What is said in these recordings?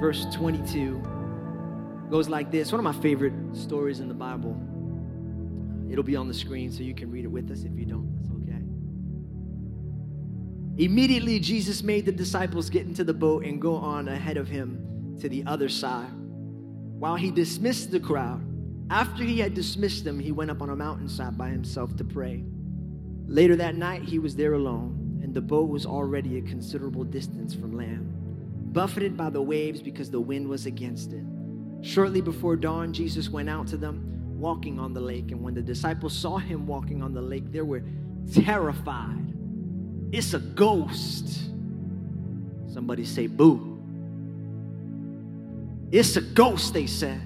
verse 22 goes like this. One of my favorite stories in the Bible. It'll be on the screen so you can read it with us. If you don't, that's okay. Immediately, Jesus made the disciples get into the boat and go on ahead of him to the other side. While he dismissed the crowd, after he had dismissed them, he went up on a mountainside by himself to pray. Later that night, he was there alone, and the boat was already a considerable distance from land buffeted by the waves because the wind was against it. Shortly before dawn, Jesus went out to them walking on the lake. And when the disciples saw him walking on the lake, they were terrified. It's a ghost. Somebody say, boo. It's a ghost, they said.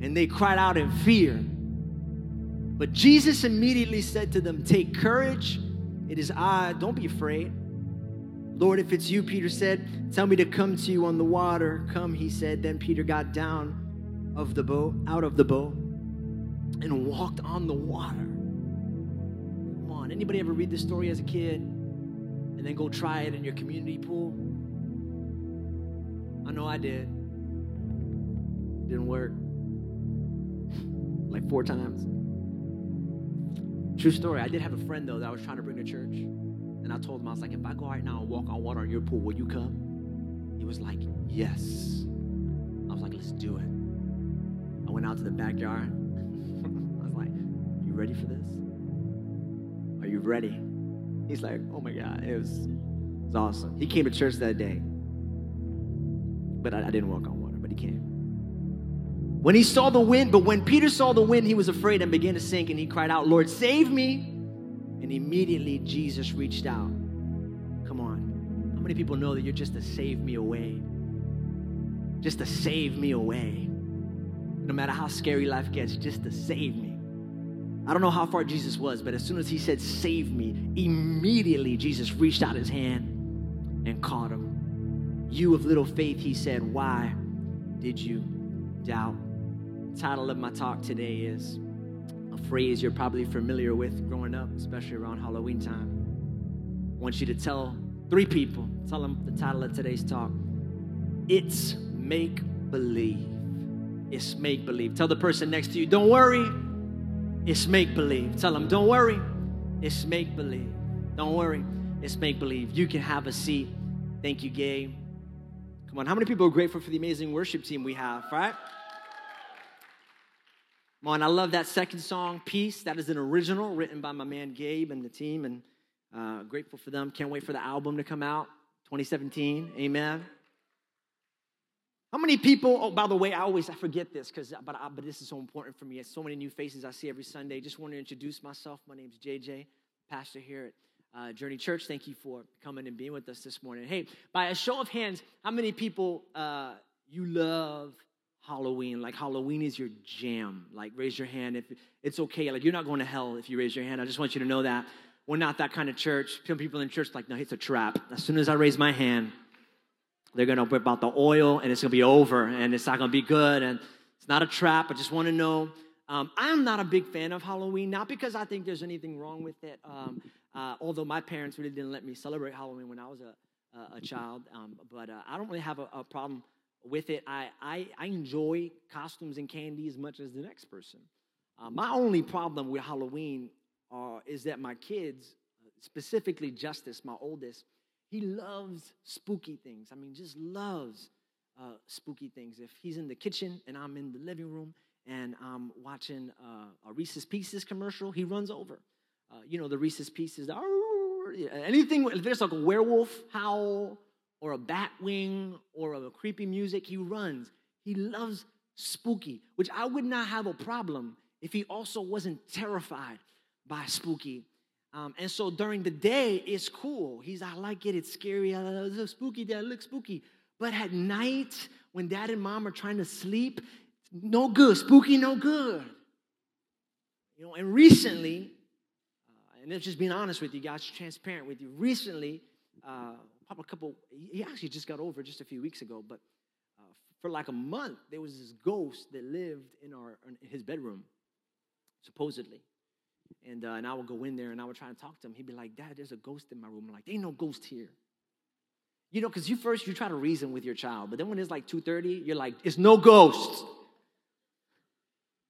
And they cried out in fear. But Jesus immediately said to them, Take courage. It is I. Don't be afraid. Lord, if it's you, Peter said, tell me to come to you on the water. Come, he said. Then Peter got down of the boat, out of the boat, and walked on the water. Come on, anybody ever read this story as a kid and then go try it in your community pool? I know I did. Didn't work. like four times. True story. I did have a friend though that I was trying to bring to church. And I told him, I was like, if I go right now and walk on water in your pool, will you come? He was like, yes. I was like, let's do it. I went out to the backyard. I was like, you ready for this? Are you ready? He's like, oh my God, it was, it was awesome. He came to church that day. But I, I didn't walk on water, but he came. When he saw the wind, but when Peter saw the wind, he was afraid and began to sink, and he cried out, Lord, save me. And immediately Jesus reached out. Come on. How many people know that you're just to save me away? Just to save me away. No matter how scary life gets, just to save me. I don't know how far Jesus was, but as soon as he said, Save me, immediately Jesus reached out his hand and caught him. You of little faith, he said, Why did you doubt? The title of my talk today is a phrase you're probably familiar with growing up, especially around Halloween time. I want you to tell three people, tell them the title of today's talk. It's make believe. It's make believe. Tell the person next to you, don't worry, it's make believe. Tell them, don't worry, it's make believe. Don't worry, it's make believe. You can have a seat. Thank you, Gabe. Come on, how many people are grateful for the amazing worship team we have, right? Man, I love that second song, Peace. That is an original written by my man Gabe and the team, and uh, grateful for them. Can't wait for the album to come out 2017. Amen. How many people? Oh, by the way, I always I forget this because, but I, but this is so important for me. It's so many new faces I see every Sunday. Just want to introduce myself. My name is JJ, pastor here at uh, Journey Church. Thank you for coming and being with us this morning. Hey, by a show of hands, how many people uh, you love Halloween. Like Halloween is your jam. Like raise your hand if it's okay. Like you're not going to hell if you raise your hand. I just want you to know that. We're not that kind of church. Some people in church like, no, it's a trap. As soon as I raise my hand, they're gonna whip out the oil and it's gonna be over and it's not gonna be good. And it's not a trap. I just want to know. Um, I'm not a big fan of Halloween, not because I think there's anything wrong with it. Um, uh, although my parents really didn't let me celebrate Halloween when I was a, a, a child, um, but uh, I don't really have a, a problem with it. I, I, I, enjoy costumes and candy as much as the next person. Uh, my only problem with Halloween uh, is that my kids, specifically Justice, my oldest, he loves spooky things. I mean, just loves uh, spooky things. If he's in the kitchen and I'm in the living room and I'm watching uh, a Reese's Pieces commercial, he runs over. Uh, you know, the Reese's Pieces, anything, if there's like a werewolf howl or a bat wing or a creepy music, he runs. He loves spooky, which I would not have a problem if he also wasn't terrified by spooky. Um, and so during the day, it's cool. He's, I like it, it's scary, I love spooky, that looks spooky. But at night, when dad and mom are trying to sleep, no good. Spooky, no good. You know, and recently, uh, and it's just being honest with you guys, transparent with you. Recently, uh, a couple, he actually just got over just a few weeks ago, but uh, for like a month, there was this ghost that lived in our in his bedroom, supposedly. And, uh, and I would go in there and I would try to talk to him. He'd be like, Dad, there's a ghost in my room. I'm like, there ain't no ghost here. You know, because you first, you try to reason with your child. But then when it's like 2.30, you're like, it's no ghost.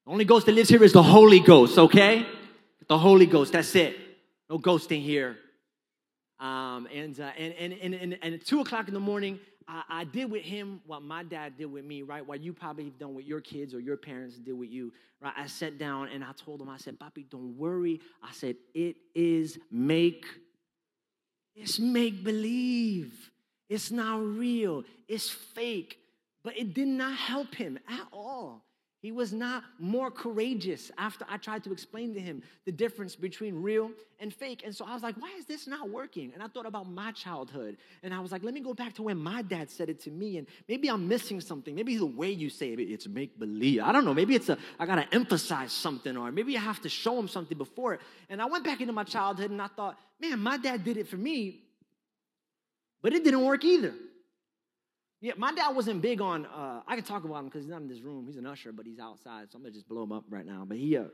The only ghost that lives here is the Holy Ghost, okay? The Holy Ghost, that's it. No ghost in here. Um, and, uh, and, and, and, and, and, at 2 o'clock in the morning, I, I, did with him what my dad did with me, right? What you probably have done with your kids or your parents did with you, right? I sat down and I told him, I said, Papi, don't worry. I said, it is make, it's make believe. It's not real. It's fake. But it did not help him at all. He was not more courageous after I tried to explain to him the difference between real and fake. And so I was like, why is this not working? And I thought about my childhood. And I was like, let me go back to when my dad said it to me. And maybe I'm missing something. Maybe the way you say it, it's make believe. I don't know. Maybe it's a, I got to emphasize something, or maybe I have to show him something before it. And I went back into my childhood and I thought, man, my dad did it for me, but it didn't work either. Yeah, my dad wasn't big on. Uh, I can talk about him because he's not in this room. He's an usher, but he's outside, so I'm gonna just blow him up right now. But he, uh,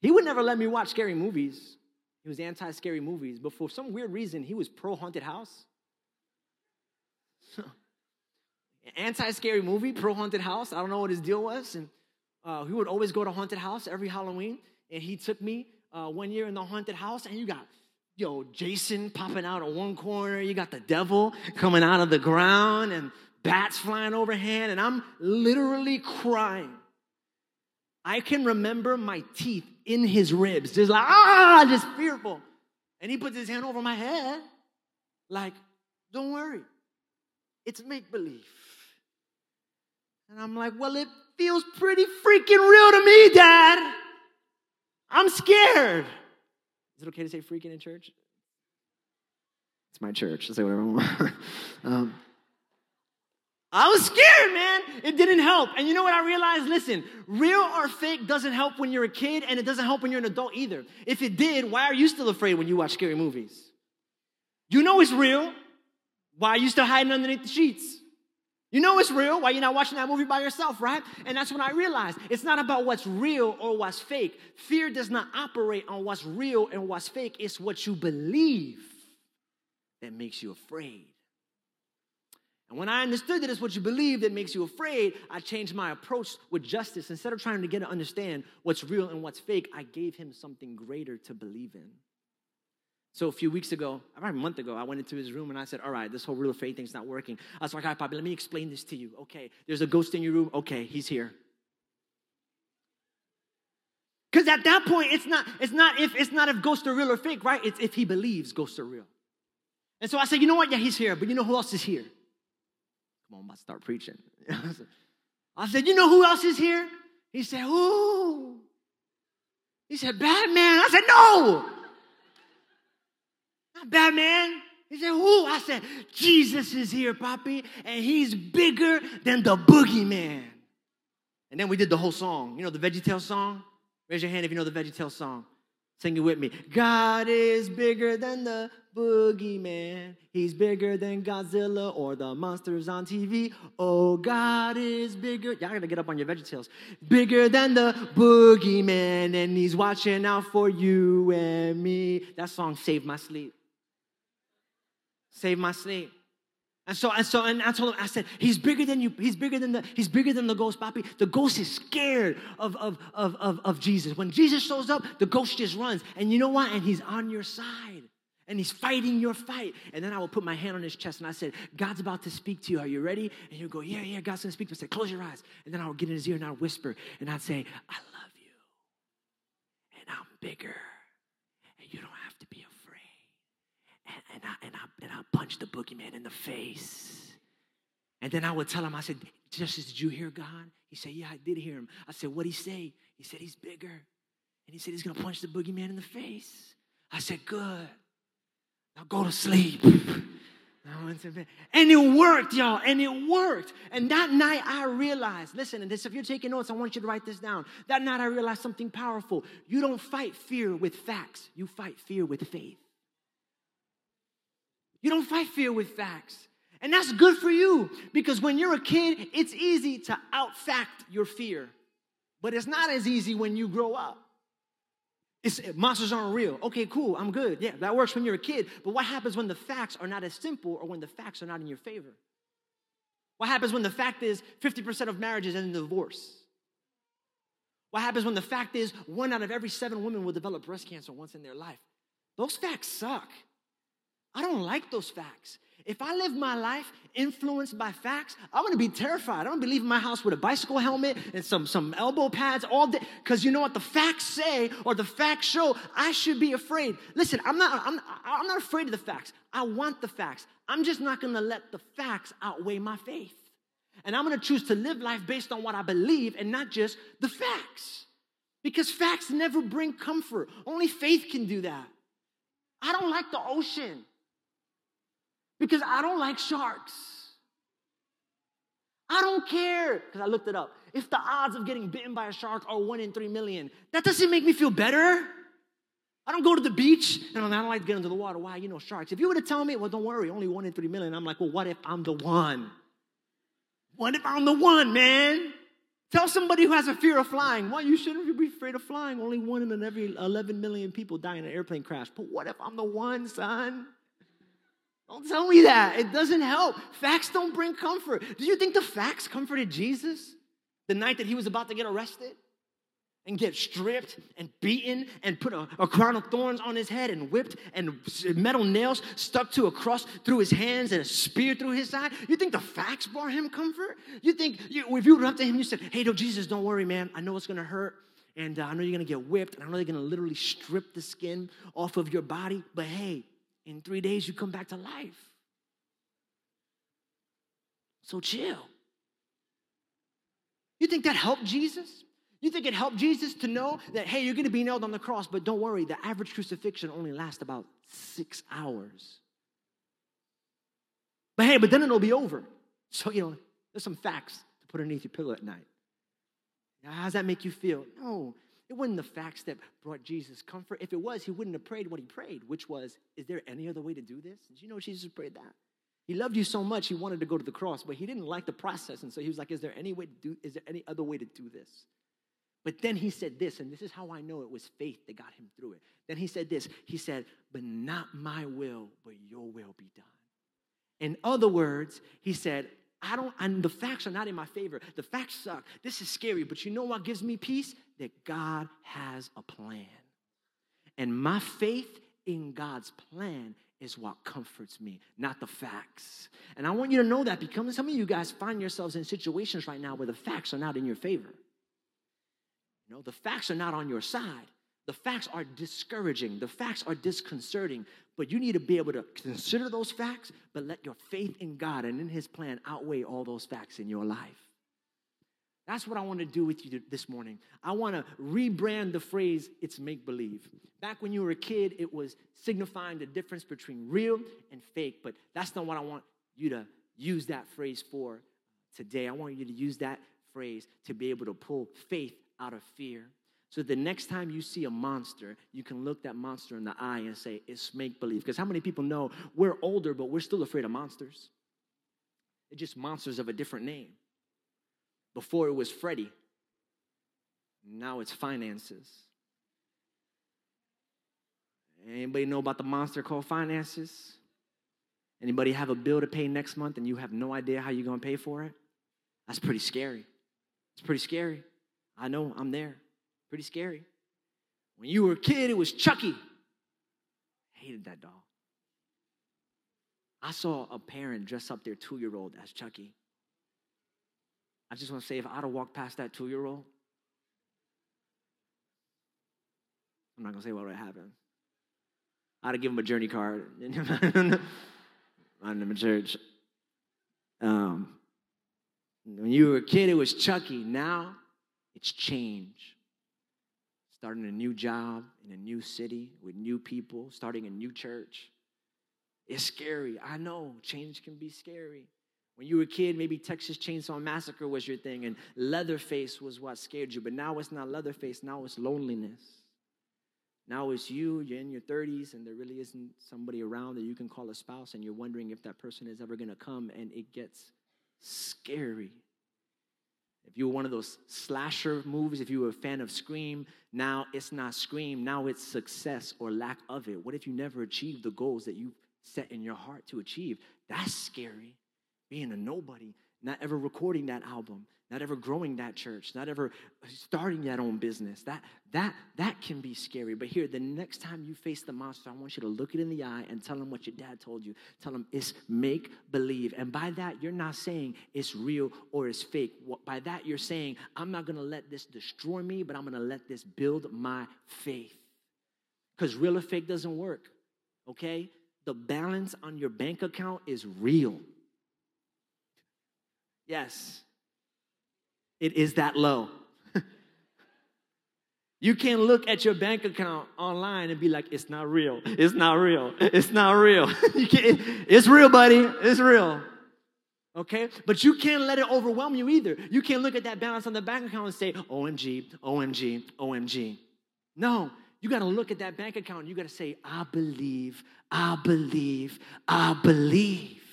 he would never let me watch scary movies. He was anti-scary movies, but for some weird reason, he was pro haunted house. anti-scary movie, pro haunted house. I don't know what his deal was, and uh, he would always go to haunted house every Halloween. And he took me uh, one year in the haunted house, and you got yo Jason popping out of one corner. You got the devil coming out of the ground, and bats flying overhead, and I'm literally crying. I can remember my teeth in his ribs, just like, ah, just fearful. And he puts his hand over my head, like, don't worry, it's make believe. And I'm like, well, it feels pretty freaking real to me, Dad. I'm scared. Is it okay to say freaking in church? It's my church. I'll say whatever I want. um, I was scared, man. It didn't help. And you know what I realized? Listen, real or fake doesn't help when you're a kid, and it doesn't help when you're an adult either. If it did, why are you still afraid when you watch scary movies? You know it's real. Why are you still hiding underneath the sheets? You know it's real. Why are you're not watching that movie by yourself, right? And that's when I realized it's not about what's real or what's fake. Fear does not operate on what's real and what's fake. It's what you believe that makes you afraid. And when I understood that it's what you believe that makes you afraid, I changed my approach with justice. Instead of trying to get to understand what's real and what's fake, I gave him something greater to believe in. So a few weeks ago, about a month ago, I went into his room and I said, All right, this whole real faith thing's not working. I was like, All right, let me explain this to you. Okay, there's a ghost in your room. Okay, he's here. Because at that point, it's not, it's not if it's not if ghosts are real or fake, right? It's if he believes ghosts are real. And so I said, you know what? Yeah, he's here, but you know who else is here? I'm about to start preaching. I said, You know who else is here? He said, Who? He said, Batman. I said, No. Not Batman. He said, Who? I said, Jesus is here, Papi, and he's bigger than the boogeyman. And then we did the whole song. You know the VeggieTales song? Raise your hand if you know the VeggieTales song. Sing it with me. God is bigger than the boogeyman. He's bigger than Godzilla or the monsters on TV. Oh, God is bigger. Y'all gotta get up on your VeggieTales. Bigger than the boogeyman, and he's watching out for you and me. That song saved my sleep. Saved my sleep. And so, and so, and I told him, I said, he's bigger than you. He's bigger than the, he's bigger than the ghost, Papi. The ghost is scared of, of, of, of, of Jesus. When Jesus shows up, the ghost just runs. And you know what? And he's on your side. And he's fighting your fight. And then I will put my hand on his chest and I said, God's about to speak to you. Are you ready? And he'll go, Yeah, yeah, God's gonna speak to you. I said, Close your eyes. And then I would get in his ear and I'd whisper and I'd say, I love you. And I'm bigger. And you don't have to be afraid. And, and, I, and, I, and I punch the boogeyman in the face. And then I would tell him, I said, Justice, did you hear God? He said, Yeah, I did hear him. I said, What'd he say? He said, He's bigger. And he said, He's gonna punch the boogeyman in the face. I said, Good. Now go to sleep. To. And it worked, y'all. And it worked. And that night I realized, listen, and this, if you're taking notes, I want you to write this down. That night I realized something powerful. You don't fight fear with facts, you fight fear with faith. You don't fight fear with facts. And that's good for you because when you're a kid, it's easy to outfact your fear. But it's not as easy when you grow up. It's, monsters aren't real. Okay, cool, I'm good. Yeah, that works when you're a kid. But what happens when the facts are not as simple or when the facts are not in your favor? What happens when the fact is 50% of marriages end in divorce? What happens when the fact is one out of every seven women will develop breast cancer once in their life? Those facts suck. I don't like those facts. If I live my life influenced by facts, I'm gonna be terrified. I'm gonna be leaving my house with a bicycle helmet and some, some elbow pads all day. Because you know what the facts say or the facts show, I should be afraid. Listen, I'm not, I'm, I'm not afraid of the facts. I want the facts. I'm just not gonna let the facts outweigh my faith. And I'm gonna choose to live life based on what I believe and not just the facts. Because facts never bring comfort. Only faith can do that. I don't like the ocean because I don't like sharks. I don't care because I looked it up. If the odds of getting bitten by a shark are one in three million, that doesn't make me feel better. I don't go to the beach and I don't like to get into the water. Why? You know, sharks. If you were to tell me, well, don't worry, only one in three million, I'm like, well, what if I'm the one? What if I'm the one, man? Tell somebody who has a fear of flying, well, you shouldn't be afraid of flying. Only one in every 11 million people die in an airplane crash. But what if I'm the one, son? Don't tell me that. It doesn't help. Facts don't bring comfort. Do you think the facts comforted Jesus the night that he was about to get arrested? And get stripped and beaten and put a, a crown of thorns on his head and whipped and metal nails stuck to a cross through his hands and a spear through his side. You think the facts brought him comfort? You think you, if you went up to him, you said, Hey, no, Jesus, don't worry, man. I know it's gonna hurt and uh, I know you're gonna get whipped, and I know they're gonna literally strip the skin off of your body, but hey, in three days, you come back to life. So chill. You think that helped Jesus? You think it helped Jesus to know that, hey, you're going to be nailed on the cross, but don't worry, the average crucifixion only lasts about six hours. But hey, but then it'll be over. So, you know, there's some facts to put underneath your pillow at night. Now, how does that make you feel? No, it wasn't the facts that brought Jesus comfort. If it was, he wouldn't have prayed what he prayed, which was, Is there any other way to do this? Did you know Jesus prayed that? He loved you so much, he wanted to go to the cross, but he didn't like the process. And so he was like, Is there any way to do, is there any other way to do this? But then he said this, and this is how I know it was faith that got him through it. Then he said this He said, But not my will, but your will be done. In other words, he said, I don't, and the facts are not in my favor. The facts suck. This is scary, but you know what gives me peace? That God has a plan. And my faith in God's plan is what comforts me, not the facts. And I want you to know that because some of you guys find yourselves in situations right now where the facts are not in your favor. You know, the facts are not on your side. The facts are discouraging. The facts are disconcerting. But you need to be able to consider those facts, but let your faith in God and in His plan outweigh all those facts in your life. That's what I want to do with you this morning. I want to rebrand the phrase, it's make believe. Back when you were a kid, it was signifying the difference between real and fake, but that's not what I want you to use that phrase for today. I want you to use that phrase to be able to pull faith out of fear. So the next time you see a monster, you can look that monster in the eye and say, it's make believe. Because how many people know we're older, but we're still afraid of monsters? They're just monsters of a different name. Before it was Freddy, now it's finances. Anybody know about the monster called finances? Anybody have a bill to pay next month and you have no idea how you're going to pay for it? That's pretty scary. It's pretty scary. I know, I'm there. Pretty scary. When you were a kid, it was Chucky. Hated that doll. I saw a parent dress up their two year old as Chucky. I just want to say if I'd have walked past that two year old, I'm not going to say what would have happened. I'd have given him a journey card. I'm in church. Um, when you were a kid, it was Chucky. Now it's change starting a new job in a new city with new people, starting a new church. It's scary. I know change can be scary. When you were a kid, maybe Texas Chainsaw Massacre was your thing, and Leatherface was what scared you. But now it's not Leatherface, now it's loneliness. Now it's you, you're in your 30s, and there really isn't somebody around that you can call a spouse, and you're wondering if that person is ever gonna come, and it gets scary. If you were one of those slasher movies, if you were a fan of Scream, now it's not Scream, now it's success or lack of it. What if you never achieved the goals that you set in your heart to achieve? That's scary being a nobody, not ever recording that album, not ever growing that church, not ever starting that own business. That that that can be scary. But here, the next time you face the monster, I want you to look it in the eye and tell him what your dad told you. Tell him it's make believe. And by that, you're not saying it's real or it's fake. By that, you're saying, I'm not gonna let this destroy me, but I'm gonna let this build my faith. Because real or fake doesn't work. Okay? The balance on your bank account is real. Yes, it is that low. you can't look at your bank account online and be like, it's not real. It's not real. It's not real. you can't, it's real, buddy. It's real. Okay? But you can't let it overwhelm you either. You can't look at that balance on the bank account and say, OMG, OMG, OMG. No, you got to look at that bank account and you got to say, I believe, I believe, I believe.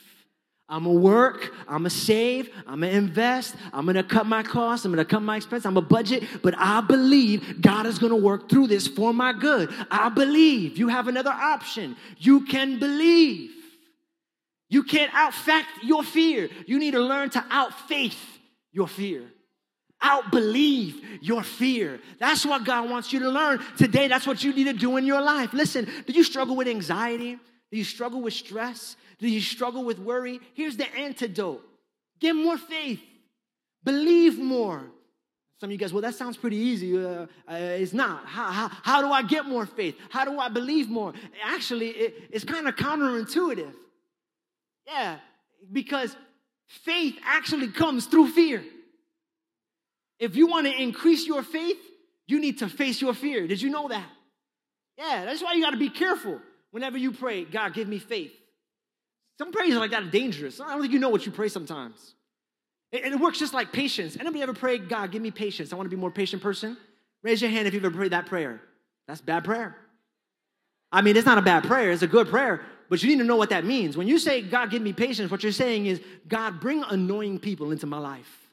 I'm gonna work, I'm gonna save, I'm gonna invest, I'm gonna cut my costs, I'm gonna cut my expense, I'm gonna budget, but I believe God is gonna work through this for my good. I believe. You have another option. You can believe. You can't outfact your fear. You need to learn to outfaith your fear. Outbelieve your fear. That's what God wants you to learn today. That's what you need to do in your life. Listen, do you struggle with anxiety? Do you struggle with stress? Do you struggle with worry? Here's the antidote get more faith, believe more. Some of you guys, well, that sounds pretty easy. Uh, uh, it's not. How, how, how do I get more faith? How do I believe more? Actually, it, it's kind of counterintuitive. Yeah, because faith actually comes through fear. If you want to increase your faith, you need to face your fear. Did you know that? Yeah, that's why you got to be careful whenever you pray, God, give me faith. Some prayers like that are dangerous. I don't think you know what you pray sometimes. And it works just like patience. Anybody ever pray, God, give me patience? I want to be more patient person. Raise your hand if you've ever prayed that prayer. That's bad prayer. I mean, it's not a bad prayer, it's a good prayer, but you need to know what that means. When you say, God, give me patience, what you're saying is, God, bring annoying people into my life.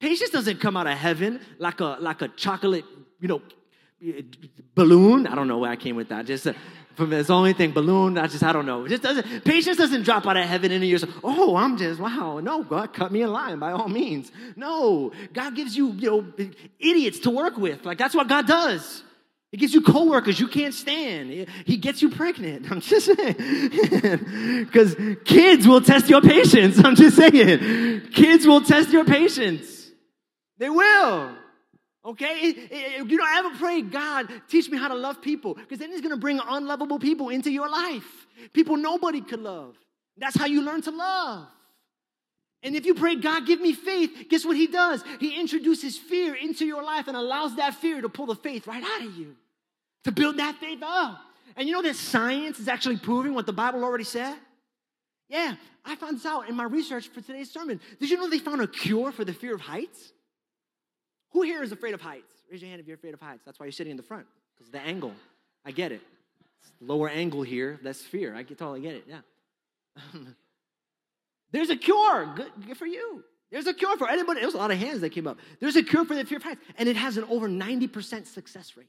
Patience doesn't come out of heaven like a, like a chocolate, you know, eh, balloon. I don't know where I came with that. Just from the only thing balloon. I just I don't know. It just doesn't patience doesn't drop out of heaven into your. Oh, I'm just wow. No, God, cut me in line by all means. No, God gives you you know idiots to work with. Like that's what God does. He gives you coworkers you can't stand. He gets you pregnant. I'm just saying. Because kids will test your patience. I'm just saying. Kids will test your patience. They will. Okay? You know, I ever pray, God, teach me how to love people, because then He's gonna bring unlovable people into your life. People nobody could love. That's how you learn to love. And if you pray, God, give me faith, guess what He does? He introduces fear into your life and allows that fear to pull the faith right out of you, to build that faith up. And you know that science is actually proving what the Bible already said? Yeah, I found this out in my research for today's sermon. Did you know they found a cure for the fear of heights? Who here is afraid of heights? Raise your hand if you're afraid of heights. That's why you're sitting in the front, because the angle. I get it. It's lower angle here, less fear. I can totally get it, yeah. There's a cure. Good, good for you. There's a cure for anybody. There's a lot of hands that came up. There's a cure for the fear of heights, and it has an over 90% success rate.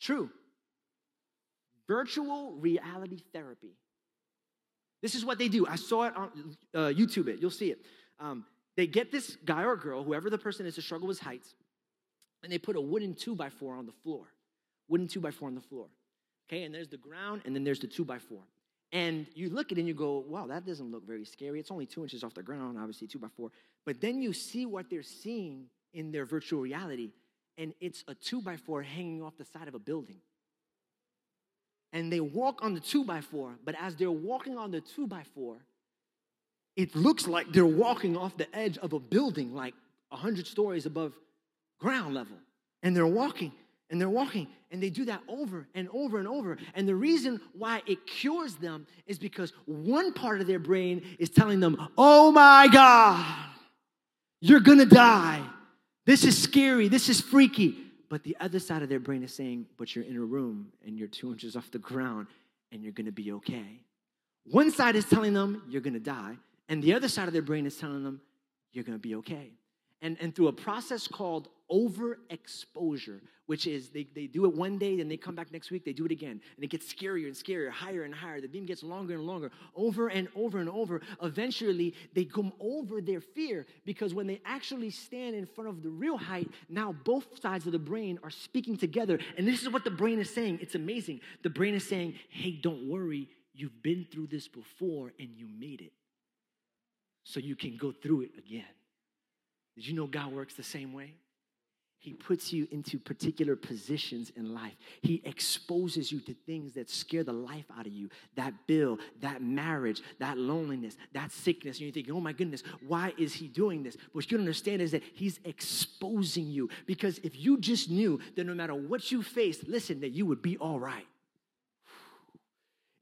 True. Virtual reality therapy. This is what they do. I saw it on uh, YouTube. It you'll see it. Um, they get this guy or girl, whoever the person is to struggle with heights, and they put a wooden two by four on the floor. Wooden two by four on the floor. Okay, and there's the ground, and then there's the two by four. And you look at it and you go, wow, that doesn't look very scary. It's only two inches off the ground, obviously, two by four. But then you see what they're seeing in their virtual reality, and it's a two by four hanging off the side of a building. And they walk on the two by four, but as they're walking on the two by four, it looks like they're walking off the edge of a building like 100 stories above ground level. And they're walking and they're walking and they do that over and over and over. And the reason why it cures them is because one part of their brain is telling them oh my god you're gonna die. This is scary. This is freaky. But the other side of their brain is saying but you're in a room and you're two inches off the ground and you're gonna be okay. One side is telling them you're gonna die and the other side of their brain is telling them you're gonna be okay and, and through a process called overexposure, which is they, they do it one day, then they come back next week, they do it again. And it gets scarier and scarier, higher and higher. The beam gets longer and longer, over and over and over. Eventually, they come over their fear because when they actually stand in front of the real height, now both sides of the brain are speaking together. And this is what the brain is saying. It's amazing. The brain is saying, hey, don't worry, you've been through this before and you made it. So you can go through it again. Did you know God works the same way? He puts you into particular positions in life. He exposes you to things that scare the life out of you that bill, that marriage, that loneliness, that sickness. And you're thinking, oh my goodness, why is he doing this? What you don't understand is that he's exposing you. Because if you just knew that no matter what you face, listen, that you would be all right.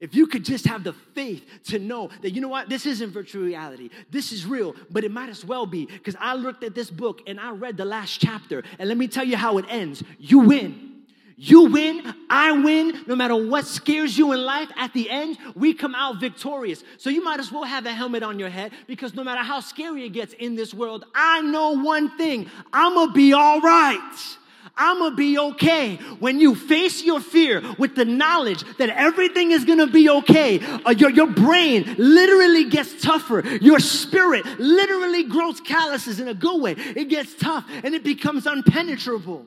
If you could just have the faith to know that, you know what, this isn't virtual reality, this is real, but it might as well be. Because I looked at this book and I read the last chapter, and let me tell you how it ends. You win. You win, I win, no matter what scares you in life, at the end, we come out victorious. So you might as well have a helmet on your head because no matter how scary it gets in this world, I know one thing I'm gonna be all right. I'm gonna be okay. When you face your fear with the knowledge that everything is gonna be okay, uh, your, your brain literally gets tougher. Your spirit literally grows calluses in a good way. It gets tough and it becomes unpenetrable.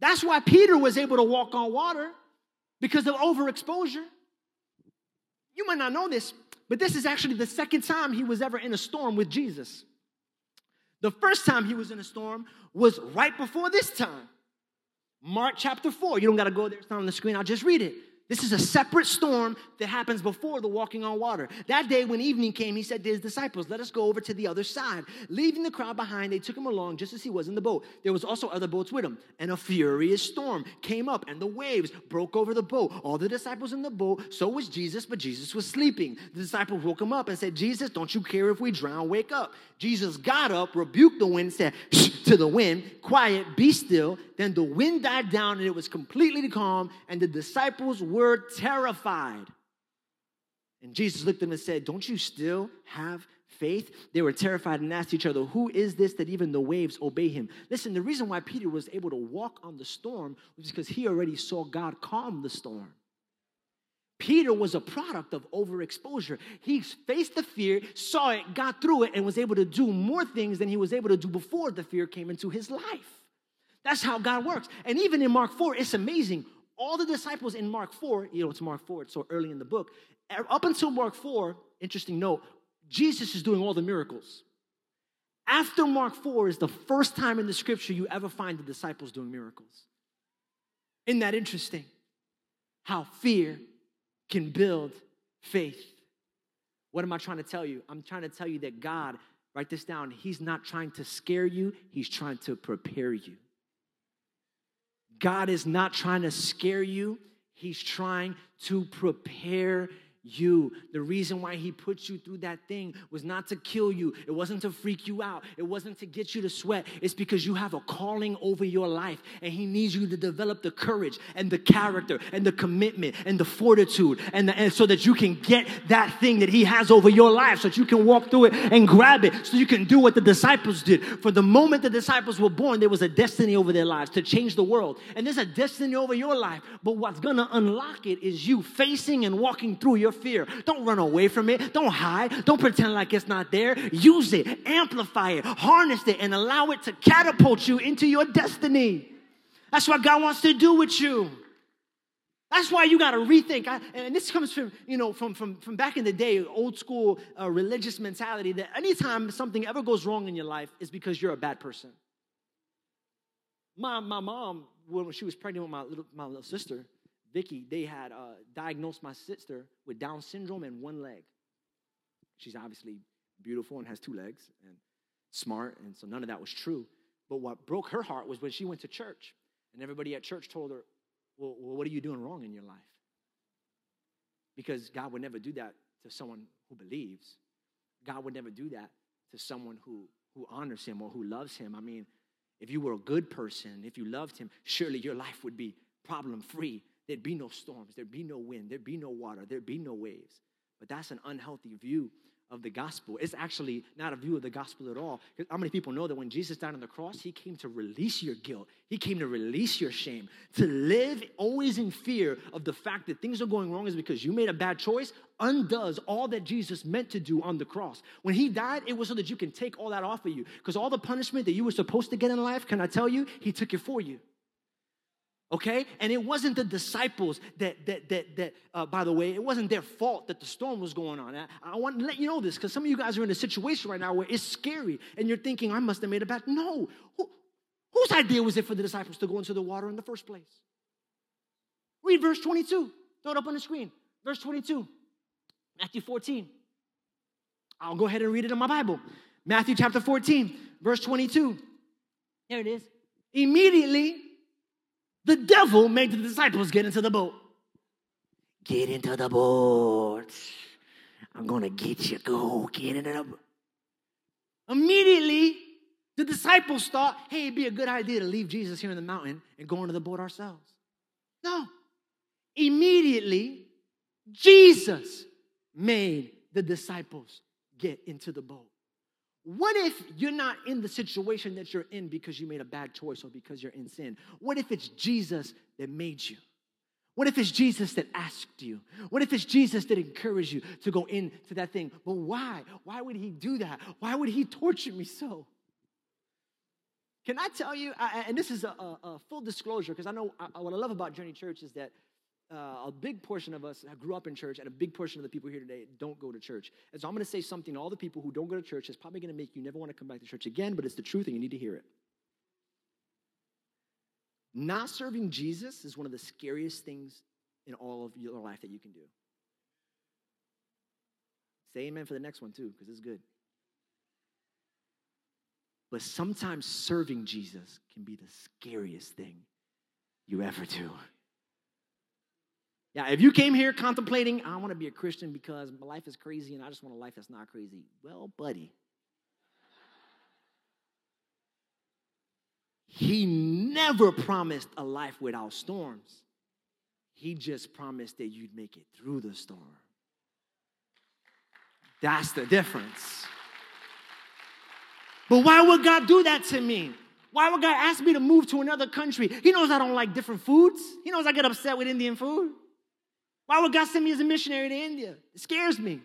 That's why Peter was able to walk on water because of overexposure. You might not know this, but this is actually the second time he was ever in a storm with Jesus. The first time he was in a storm was right before this time. Mark chapter 4. You don't got to go there, it's not on the screen. I'll just read it. This is a separate storm that happens before the walking on water. That day, when evening came, he said to his disciples, Let us go over to the other side. Leaving the crowd behind, they took him along just as he was in the boat. There was also other boats with him. And a furious storm came up, and the waves broke over the boat. All the disciples in the boat, so was Jesus, but Jesus was sleeping. The disciples woke him up and said, Jesus, don't you care if we drown? Wake up. Jesus got up, rebuked the wind, said to the wind, Quiet, be still. Then the wind died down, and it was completely calm, and the disciples were terrified. And Jesus looked at them and said, Don't you still have faith? They were terrified and asked each other, Who is this that even the waves obey him? Listen, the reason why Peter was able to walk on the storm was because he already saw God calm the storm. Peter was a product of overexposure. He faced the fear, saw it, got through it, and was able to do more things than he was able to do before the fear came into his life. That's how God works. And even in Mark 4, it's amazing all the disciples in Mark 4, you know, it's Mark 4, it's so early in the book. Up until Mark 4, interesting note, Jesus is doing all the miracles. After Mark 4 is the first time in the scripture you ever find the disciples doing miracles. Isn't that interesting? How fear can build faith. What am I trying to tell you? I'm trying to tell you that God, write this down, He's not trying to scare you, He's trying to prepare you. God is not trying to scare you, He's trying to prepare you. The reason why he put you through that thing was not to kill you. It wasn't to freak you out. It wasn't to get you to sweat. It's because you have a calling over your life and he needs you to develop the courage and the character and the commitment and the fortitude and, the, and so that you can get that thing that he has over your life so that you can walk through it and grab it so you can do what the disciples did. For the moment the disciples were born, there was a destiny over their lives to change the world. And there's a destiny over your life. But what's to unlock it is you facing and walking through your your fear. Don't run away from it. Don't hide. Don't pretend like it's not there. Use it, amplify it, harness it, and allow it to catapult you into your destiny. That's what God wants to do with you. That's why you got to rethink. I, and this comes from, you know, from, from, from back in the day, old school uh, religious mentality that anytime something ever goes wrong in your life is because you're a bad person. My, my mom, when she was pregnant with my little, my little sister, Vicky, they had uh, diagnosed my sister with Down syndrome and one leg. She's obviously beautiful and has two legs and smart, and so none of that was true. But what broke her heart was when she went to church And everybody at church told her, well, what are you doing wrong in your life? Because God would never do that to someone who believes. God would never do that to someone who, who honors him or who loves him. I mean, if you were a good person, if you loved him, surely your life would be problem free. There'd be no storms, there'd be no wind, there'd be no water, there'd be no waves. But that's an unhealthy view of the gospel. It's actually not a view of the gospel at all. How many people know that when Jesus died on the cross, he came to release your guilt, he came to release your shame. To live always in fear of the fact that things are going wrong is because you made a bad choice undoes all that Jesus meant to do on the cross. When he died, it was so that you can take all that off of you. Because all the punishment that you were supposed to get in life, can I tell you, he took it for you okay? And it wasn't the disciples that that that that uh, by the way it wasn't their fault that the storm was going on. I, I want to let you know this because some of you guys are in a situation right now where it's scary and you're thinking i must have made a bad no. Who, whose idea was it for the disciples to go into the water in the first place? Read verse 22 throw it up on the screen. Verse 22 matthew 14 i'll go ahead and read it in my bible. Matthew chapter 14 verse 22 there it is. Immediately the devil made the disciples get into the boat. Get into the boat. I'm going to get you. Go get into the boat. Immediately, the disciples thought, hey, it'd be a good idea to leave Jesus here in the mountain and go into the boat ourselves. No. Immediately, Jesus made the disciples get into the boat. What if you're not in the situation that you're in because you made a bad choice or because you're in sin? What if it's Jesus that made you? What if it's Jesus that asked you? What if it's Jesus that encouraged you to go into that thing? But why? Why would he do that? Why would he torture me so? Can I tell you, I, and this is a, a, a full disclosure, because I know I, what I love about Journey Church is that uh, a big portion of us grew up in church, and a big portion of the people here today don't go to church. And so I'm going to say something to all the people who don't go to church that's probably going to make you never want to come back to church again, but it's the truth and you need to hear it. Not serving Jesus is one of the scariest things in all of your life that you can do. Say amen for the next one, too, because it's good. But sometimes serving Jesus can be the scariest thing you ever do. Yeah, if you came here contemplating, I want to be a Christian because my life is crazy and I just want a life that's not crazy. Well, buddy, he never promised a life without storms. He just promised that you'd make it through the storm. That's the difference. But why would God do that to me? Why would God ask me to move to another country? He knows I don't like different foods. He knows I get upset with Indian food. Why would God send me as a missionary to India? It scares me.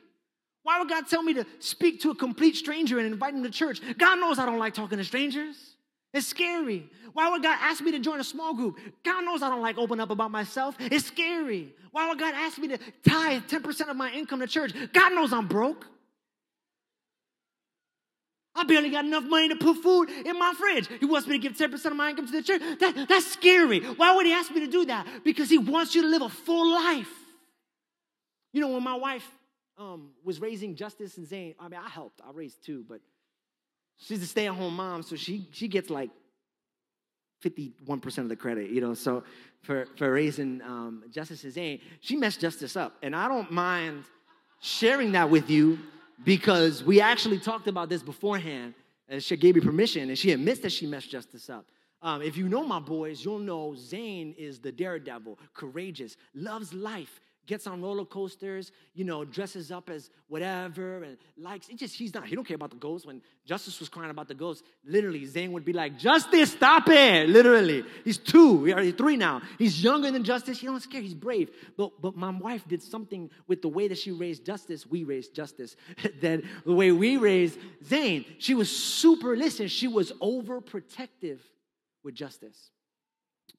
Why would God tell me to speak to a complete stranger and invite him to church? God knows I don't like talking to strangers. It's scary. Why would God ask me to join a small group? God knows I don't like open up about myself. It's scary. Why would God ask me to tithe 10% of my income to church? God knows I'm broke. I barely got enough money to put food in my fridge. He wants me to give 10% of my income to the church. That, that's scary. Why would he ask me to do that? Because he wants you to live a full life. You know, when my wife um, was raising Justice and Zane, I mean, I helped. I raised two, but she's a stay-at-home mom, so she she gets like 51% of the credit, you know. So for, for raising um, Justice and Zane, she messed Justice up. And I don't mind sharing that with you because we actually talked about this beforehand, and she gave me permission, and she admits that she messed Justice up. Um, if you know my boys, you'll know Zane is the daredevil, courageous, loves life, gets on roller coasters, you know, dresses up as whatever and likes. It just he's not. He don't care about the ghost. When Justice was crying about the ghost, literally Zane would be like, "Justice, stop it!" Literally, he's two, he's three now. He's younger than Justice. He don't scare. He's brave. But but my wife did something with the way that she raised Justice. We raised Justice. then the way we raised Zane, she was super. Listen, she was overprotective with Justice.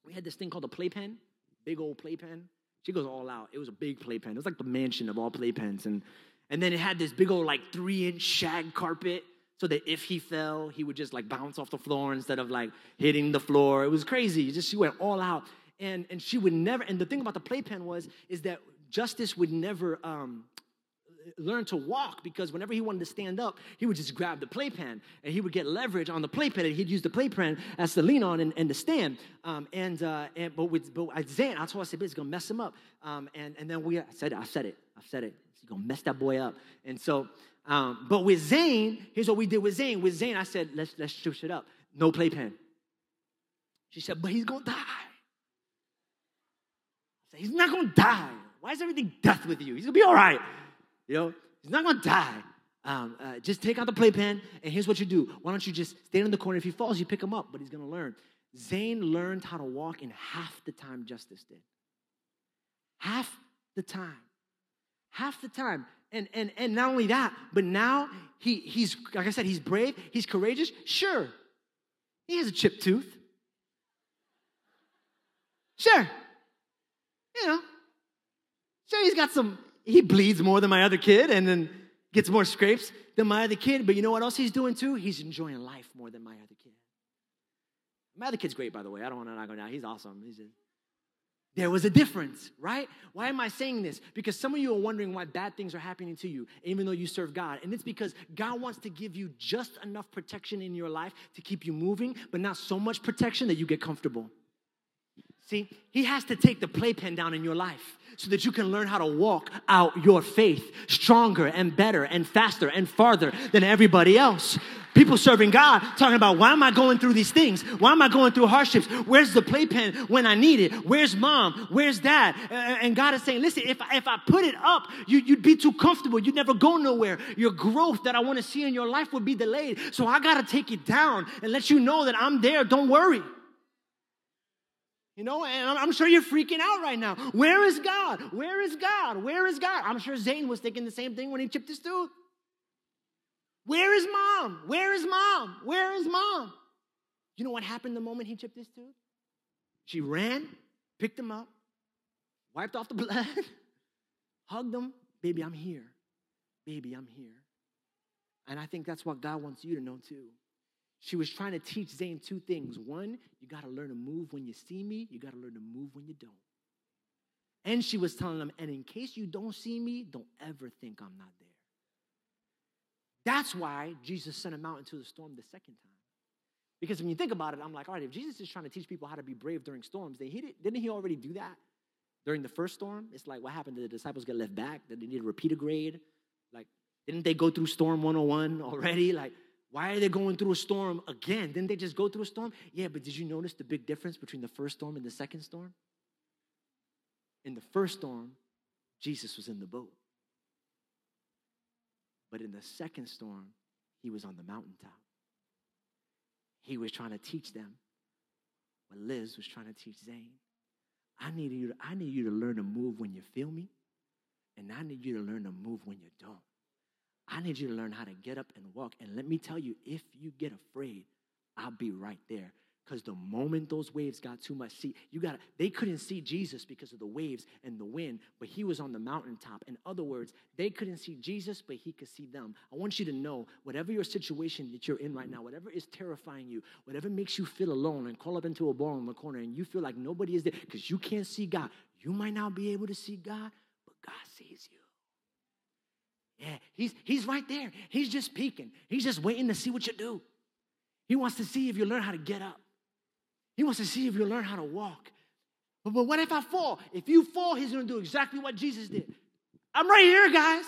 We had this thing called a playpen, big old playpen she goes all out. It was a big playpen. It was like the mansion of all playpens. And, and then it had this big old like three inch shag carpet so that if he fell, he would just like bounce off the floor instead of like hitting the floor. It was crazy. Just she went all out. And, and she would never, and the thing about the playpen was, is that justice would never, um, learn to walk because whenever he wanted to stand up, he would just grab the playpen and he would get leverage on the playpen and he'd use the playpen as to lean on and, and stand. Um, and, uh, and but with but Zane, I told I said, it's gonna mess him up. Um, and, and then we I said it, I said it. I said it. He's gonna mess that boy up. And so, um, but with Zane, here's what we did with Zane. With Zane, I said, let's let's switch it up. No playpen. She said, but he's gonna die. I said, he's not gonna die. Why is everything death with you? He's gonna be all right. You know, he's not gonna die. Um, uh, just take out the playpen, and here's what you do. Why don't you just stand in the corner? If he falls, you pick him up, but he's gonna learn. Zane learned how to walk in half the time Justice did. Half the time. Half the time. And, and, and not only that, but now he, he's, like I said, he's brave, he's courageous. Sure, he has a chipped tooth. Sure. You know, sure, he's got some, he bleeds more than my other kid and then gets more scrapes than my other kid. But you know what else he's doing too? He's enjoying life more than my other kid. My other kid's great, by the way. I don't want to knock him down. He's awesome. He's just, there was a difference, right? Why am I saying this? Because some of you are wondering why bad things are happening to you, even though you serve God. And it's because God wants to give you just enough protection in your life to keep you moving, but not so much protection that you get comfortable. See, He has to take the playpen down in your life so that you can learn how to walk out your faith stronger and better and faster and farther than everybody else. People serving God talking about why am I going through these things? Why am I going through hardships? Where's the playpen when I need it? Where's mom? Where's dad? And God is saying, listen, if, if I put it up, you, you'd be too comfortable. You'd never go nowhere. Your growth that I want to see in your life would be delayed. So I got to take it down and let you know that I'm there. Don't worry. You know, and I'm sure you're freaking out right now. Where is God? Where is God? Where is God? I'm sure Zane was thinking the same thing when he chipped his tooth. Where is mom? Where is mom? Where is mom? You know what happened the moment he chipped his tooth? She ran, picked him up, wiped off the blood, hugged him. Baby, I'm here. Baby, I'm here. And I think that's what God wants you to know too. She was trying to teach Zane two things. One, you got to learn to move when you see me, you got to learn to move when you don't. And she was telling him, and in case you don't see me, don't ever think I'm not there. That's why Jesus sent him out into the storm the second time. Because when you think about it, I'm like, all right, if Jesus is trying to teach people how to be brave during storms, then he did, didn't he already do that during the first storm? It's like, what happened? Did the disciples get left back? Did they need to repeat a grade? Like, didn't they go through storm 101 already? Like, why are they going through a storm again? Didn't they just go through a storm? Yeah, but did you notice the big difference between the first storm and the second storm? In the first storm, Jesus was in the boat. But in the second storm, he was on the mountaintop. He was trying to teach them what Liz was trying to teach Zane. I need you to, I need you to learn to move when you feel me, and I need you to learn to move when you don't. I need you to learn how to get up and walk. And let me tell you, if you get afraid, I'll be right there. Because the moment those waves got too much, see, you got they couldn't see Jesus because of the waves and the wind, but he was on the mountaintop. In other words, they couldn't see Jesus, but he could see them. I want you to know whatever your situation that you're in right now, whatever is terrifying you, whatever makes you feel alone and call up into a ball in the corner and you feel like nobody is there because you can't see God, you might not be able to see God, but God sees you. Yeah, he's, he's right there. He's just peeking. He's just waiting to see what you do. He wants to see if you learn how to get up. He wants to see if you learn how to walk. But, but what if I fall? If you fall, he's going to do exactly what Jesus did. I'm right here, guys.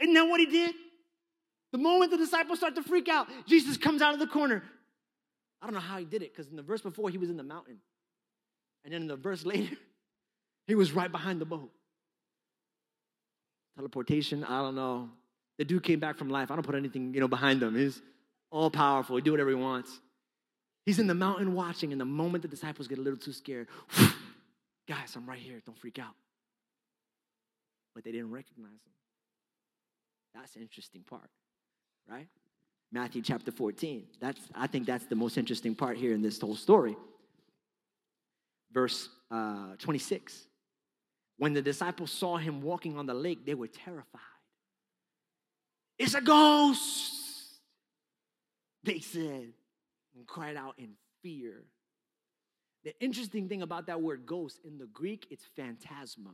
Isn't that what he did? The moment the disciples start to freak out, Jesus comes out of the corner. I don't know how he did it because in the verse before, he was in the mountain. And then in the verse later, he was right behind the boat teleportation, I don't know. The dude came back from life. I don't put anything, you know, behind him. He's all powerful. He do whatever he wants. He's in the mountain watching, and the moment the disciples get a little too scared, guys, I'm right here. Don't freak out. But they didn't recognize him. That's the interesting part, right? Matthew chapter 14. That's I think that's the most interesting part here in this whole story. Verse uh, 26. When the disciples saw him walking on the lake, they were terrified. It's a ghost, they said, and cried out in fear. The interesting thing about that word ghost in the Greek, it's phantasma,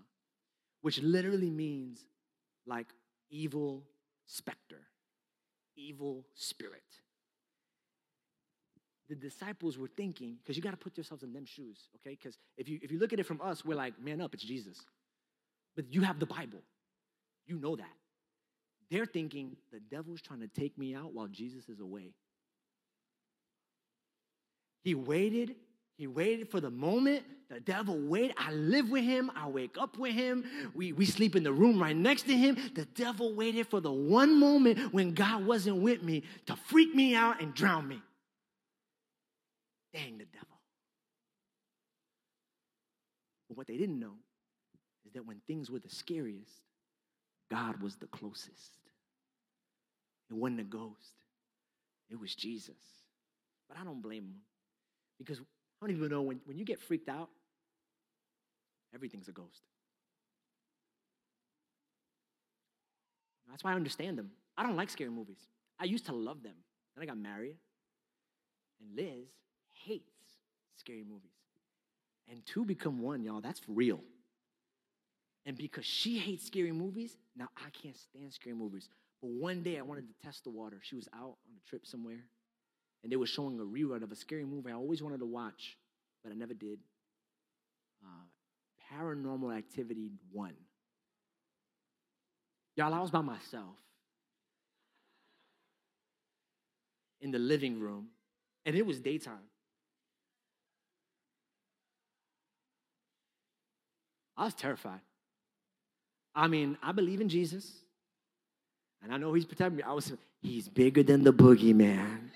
which literally means like evil specter, evil spirit. The disciples were thinking, because you got to put yourselves in them shoes, okay? Because if you if you look at it from us, we're like, man up, it's Jesus. But you have the Bible. You know that. They're thinking the devil's trying to take me out while Jesus is away. He waited. He waited for the moment. The devil waited. I live with him. I wake up with him. We, we sleep in the room right next to him. The devil waited for the one moment when God wasn't with me to freak me out and drown me. Dang the devil. But what they didn't know is that when things were the scariest, God was the closest. It wasn't a ghost, it was Jesus. But I don't blame them because how many people know when, when you get freaked out, everything's a ghost? That's why I understand them. I don't like scary movies. I used to love them. Then I got married, and Liz hates scary movies. And two become one, y'all. That's real. And because she hates scary movies, now I can't stand scary movies. But one day I wanted to test the water. She was out on a trip somewhere, and they were showing a rerun of a scary movie I always wanted to watch, but I never did. Uh, Paranormal Activity 1. Y'all, I was by myself in the living room, and it was daytime. I was terrified. I mean, I believe in Jesus, and I know He's protecting me. I was, He's bigger than the boogeyman.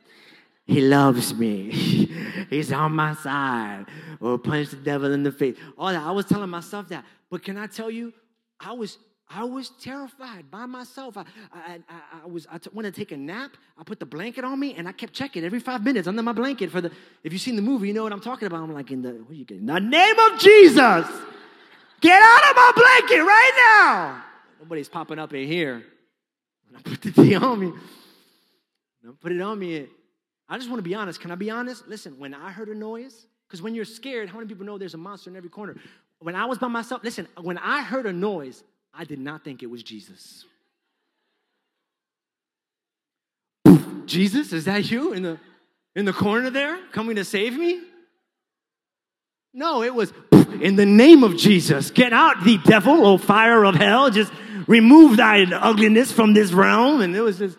He loves me. He's on my side. Or punch the devil in the face. All that. I was telling myself that. But can I tell you, I was I was terrified by myself. I, I, I, I was I t- wanted to take a nap. I put the blanket on me, and I kept checking every five minutes under my blanket for the. If you've seen the movie, you know what I'm talking about. I'm like in the what are you getting? The name of Jesus. Get out of my blanket right now. Nobody's popping up in here. I put the thing on me. I put it on me. I just want to be honest. Can I be honest? Listen, when I heard a noise, because when you're scared, how many people know there's a monster in every corner? When I was by myself, listen, when I heard a noise, I did not think it was Jesus. Jesus, is that you in the in the corner there coming to save me? No, it was in the name of Jesus. Get out, the devil, oh fire of hell. Just remove thy ugliness from this realm. And it was just,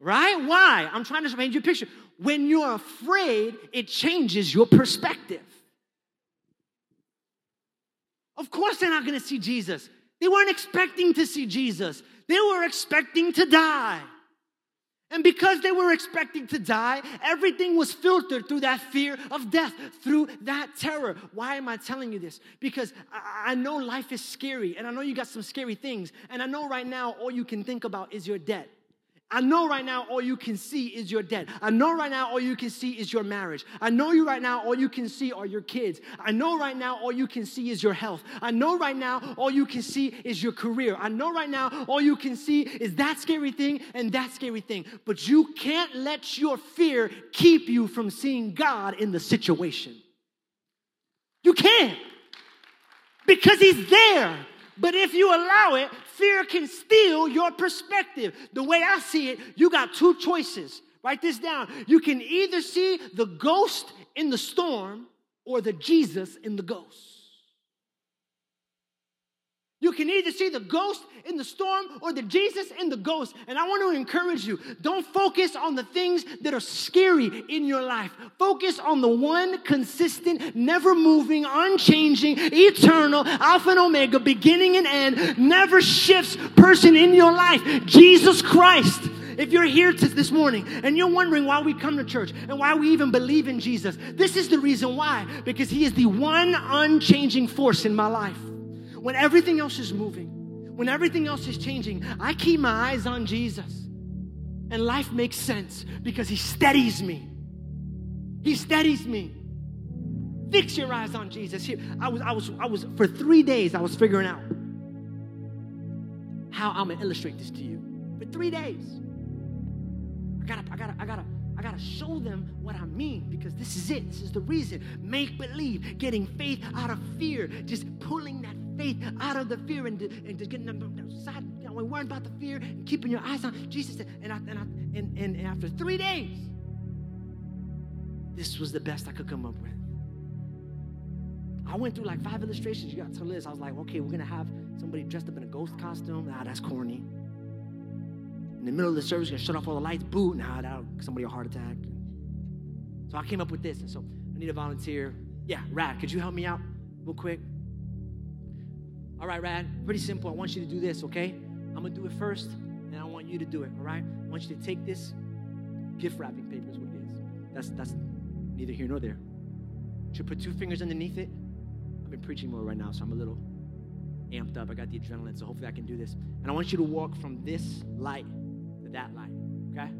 right? Why? I'm trying to paint you a picture. When you're afraid, it changes your perspective. Of course, they're not going to see Jesus. They weren't expecting to see Jesus, they were expecting to die. And because they were expecting to die, everything was filtered through that fear of death, through that terror. Why am I telling you this? Because I know life is scary, and I know you got some scary things, and I know right now all you can think about is your debt. I know right now all you can see is your debt. I know right now all you can see is your marriage. I know you right now all you can see are your kids. I know right now all you can see is your health. I know right now all you can see is your career. I know right now all you can see is that scary thing and that scary thing. But you can't let your fear keep you from seeing God in the situation. You can't. Because He's there. But if you allow it, fear can steal your perspective. The way I see it, you got two choices. Write this down. You can either see the ghost in the storm or the Jesus in the ghost. You can either see the ghost in the storm or the Jesus in the ghost. And I want to encourage you don't focus on the things that are scary in your life. Focus on the one consistent, never moving, unchanging, eternal, Alpha and Omega, beginning and end, never shifts person in your life Jesus Christ. If you're here this morning and you're wondering why we come to church and why we even believe in Jesus, this is the reason why. Because He is the one unchanging force in my life when everything else is moving, when everything else is changing, I keep my eyes on Jesus. And life makes sense because He steadies me. He steadies me. Fix your eyes on Jesus. Here, I was, I was, I was, for three days, I was figuring out how I'm gonna illustrate this to you. For three days. I gotta, I gotta, I gotta, I gotta show them what I mean because this is it. This is the reason. Make believe, getting faith out of fear, just pulling that faith out of the fear and, and just getting them side, Don't worry about the fear and keeping your eyes on Jesus. And, I, and, I, and, and after three days, this was the best I could come up with. I went through like five illustrations. You got to Liz. I was like, okay, we're gonna have somebody dressed up in a ghost costume. Ah, that's corny. In the middle of the service, gonna shut off all the lights. Boo! Nah, that'll somebody a heart attack. So I came up with this, and so I need a volunteer. Yeah, Rad, could you help me out real quick? All right, Rad, pretty simple. I want you to do this, okay? I'm gonna do it first, and I want you to do it, all right? I want you to take this gift wrapping paper, is what it is. That's that's neither here nor there. You should put two fingers underneath it. I've been preaching more right now, so I'm a little amped up. I got the adrenaline, so hopefully I can do this. And I want you to walk from this light to that light, okay?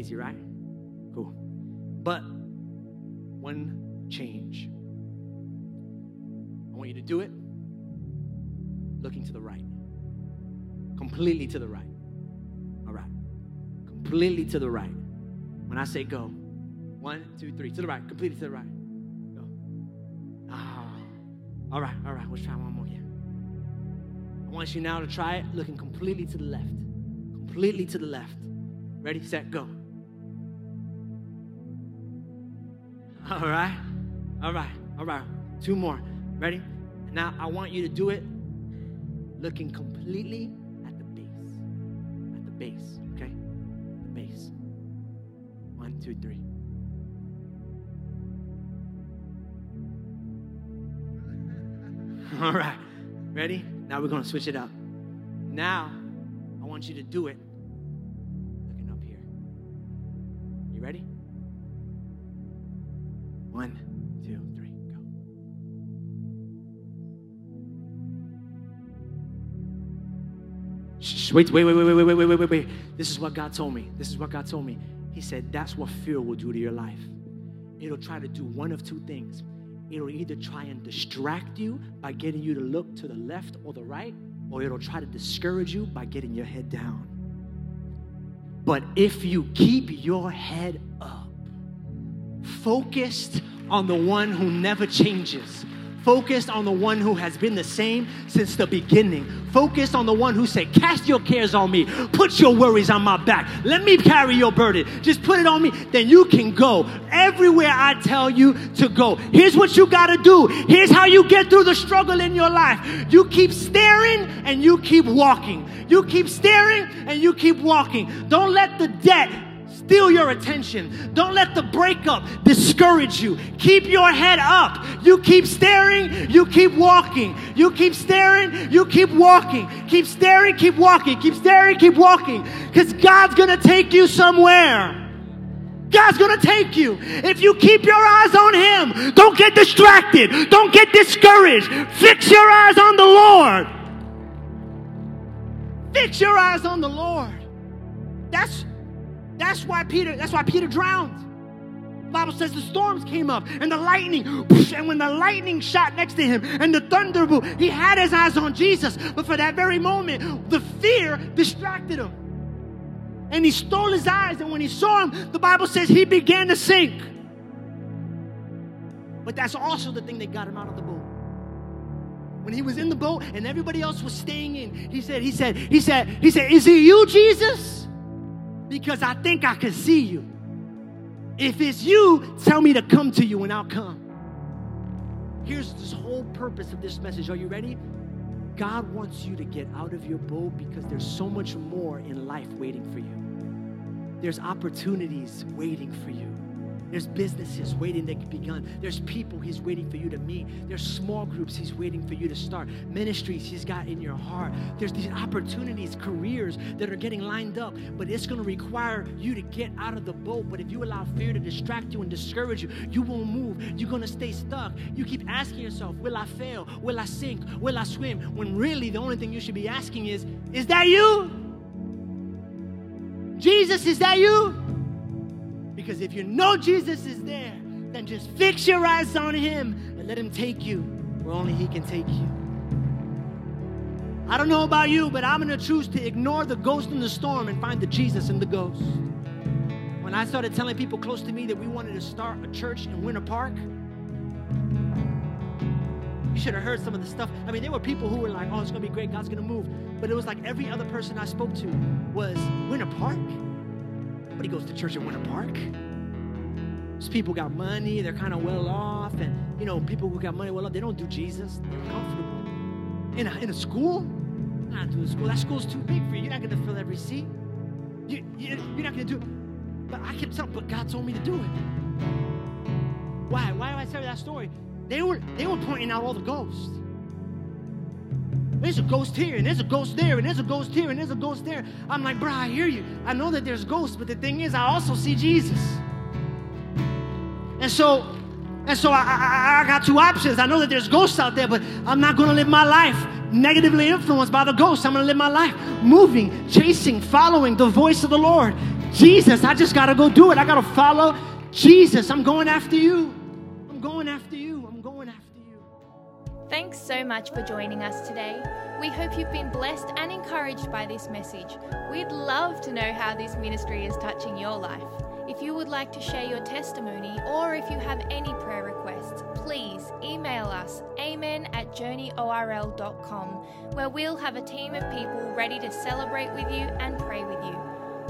Easy, right? Cool. But one change. I want you to do it looking to the right. Completely to the right. All right. Completely to the right. When I say go, one, two, three, to the right, completely to the right. Go. Ah. All right, all right, let's try one more again. I want you now to try it looking completely to the left. Completely to the left. Ready, set, go. All right, all right, all right. Two more. Ready? Now I want you to do it looking completely at the base. At the base, okay? The base. One, two, three. All right. Ready? Now we're going to switch it up. Now, I want you to do it wait, wait, wait, wait, wait, wait, wait, wait, wait. This is what God told me. This is what God told me. He said, that's what fear will do to your life. It'll try to do one of two things. It'll either try and distract you by getting you to look to the left or the right, or it'll try to discourage you by getting your head down. But if you keep your head up, focused on the one who never changes, focused on the one who has been the same since the beginning, focused on the one who said, Cast your cares on me, put your worries on my back, let me carry your burden, just put it on me, then you can go everywhere I tell you to go. Here's what you got to do. Here's how you get through the struggle in your life. You keep staring and you keep walking. You keep staring and you keep walking. Don't let the debt steal your attention. Don't let the breakup discourage you. Keep your head up. You keep staring, you keep walking. You keep staring, you keep walking. Keep staring, keep walking. Keep staring, keep walking. Because God's going to take you somewhere. God's gonna take you. If you keep your eyes on Him, don't get distracted, don't get discouraged. Fix your eyes on the Lord. Fix your eyes on the Lord. That's that's why Peter, that's why Peter drowned. The Bible says the storms came up and the lightning, and when the lightning shot next to him and the thunder blew, he had his eyes on Jesus. But for that very moment, the fear distracted him. And he stole his eyes, and when he saw him, the Bible says he began to sink. But that's also the thing that got him out of the boat when he was in the boat and everybody else was staying in he said he said he said he said is it you jesus because I think I can see you. If it's you, tell me to come to you and I'll come. Here's this whole purpose of this message. Are you ready? God wants you to get out of your boat because there's so much more in life waiting for you. There's opportunities waiting for you. There's businesses waiting to be begun. There's people He's waiting for you to meet. There's small groups He's waiting for you to start. Ministries He's got in your heart. There's these opportunities, careers that are getting lined up, but it's going to require you to get out of the boat. But if you allow fear to distract you and discourage you, you won't move. You're going to stay stuck. You keep asking yourself, Will I fail? Will I sink? Will I swim? When really the only thing you should be asking is, Is that you? Jesus, is that you? Because if you know Jesus is there, then just fix your eyes on him and let him take you where only he can take you. I don't know about you, but I'm going to choose to ignore the ghost in the storm and find the Jesus in the ghost. when I started telling people close to me that we wanted to start a church in Winter Park, you should have heard some of the stuff. I mean, there were people who were like, oh, it's going to be great. God's going to move. But it was like every other person I spoke to was Winter Park. Nobody goes to church in Winter Park. These people got money. They're kind of well off. And, you know, people who got money well off, they don't do Jesus. They're comfortable. In a, in a school? Not doing school. That school's too big for you. You're not going to fill every seat. You, you, you're not going to do it. But I kept telling, but God told me to do it. Why? Why do I tell you that story? They were, they were pointing out all the ghosts. There's a ghost here, and there's a ghost there, and there's a ghost here, and there's a ghost there. I'm like, bro, I hear you. I know that there's ghosts, but the thing is, I also see Jesus. And so, and so I, I, I got two options. I know that there's ghosts out there, but I'm not going to live my life negatively influenced by the ghosts. I'm going to live my life moving, chasing, following the voice of the Lord. Jesus, I just got to go do it. I got to follow Jesus. I'm going after you. So much for joining us today. We hope you've been blessed and encouraged by this message. We'd love to know how this ministry is touching your life. If you would like to share your testimony or if you have any prayer requests, please email us amen at journeyorl.com where we'll have a team of people ready to celebrate with you and pray with you.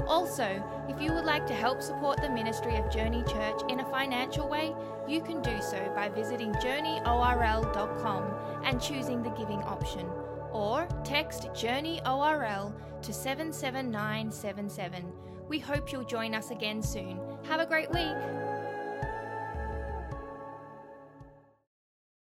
Also, if you would like to help support the ministry of Journey Church in a financial way, you can do so by visiting journeyorl.com and choosing the giving option, or text JourneyORL to 77977. We hope you'll join us again soon. Have a great week.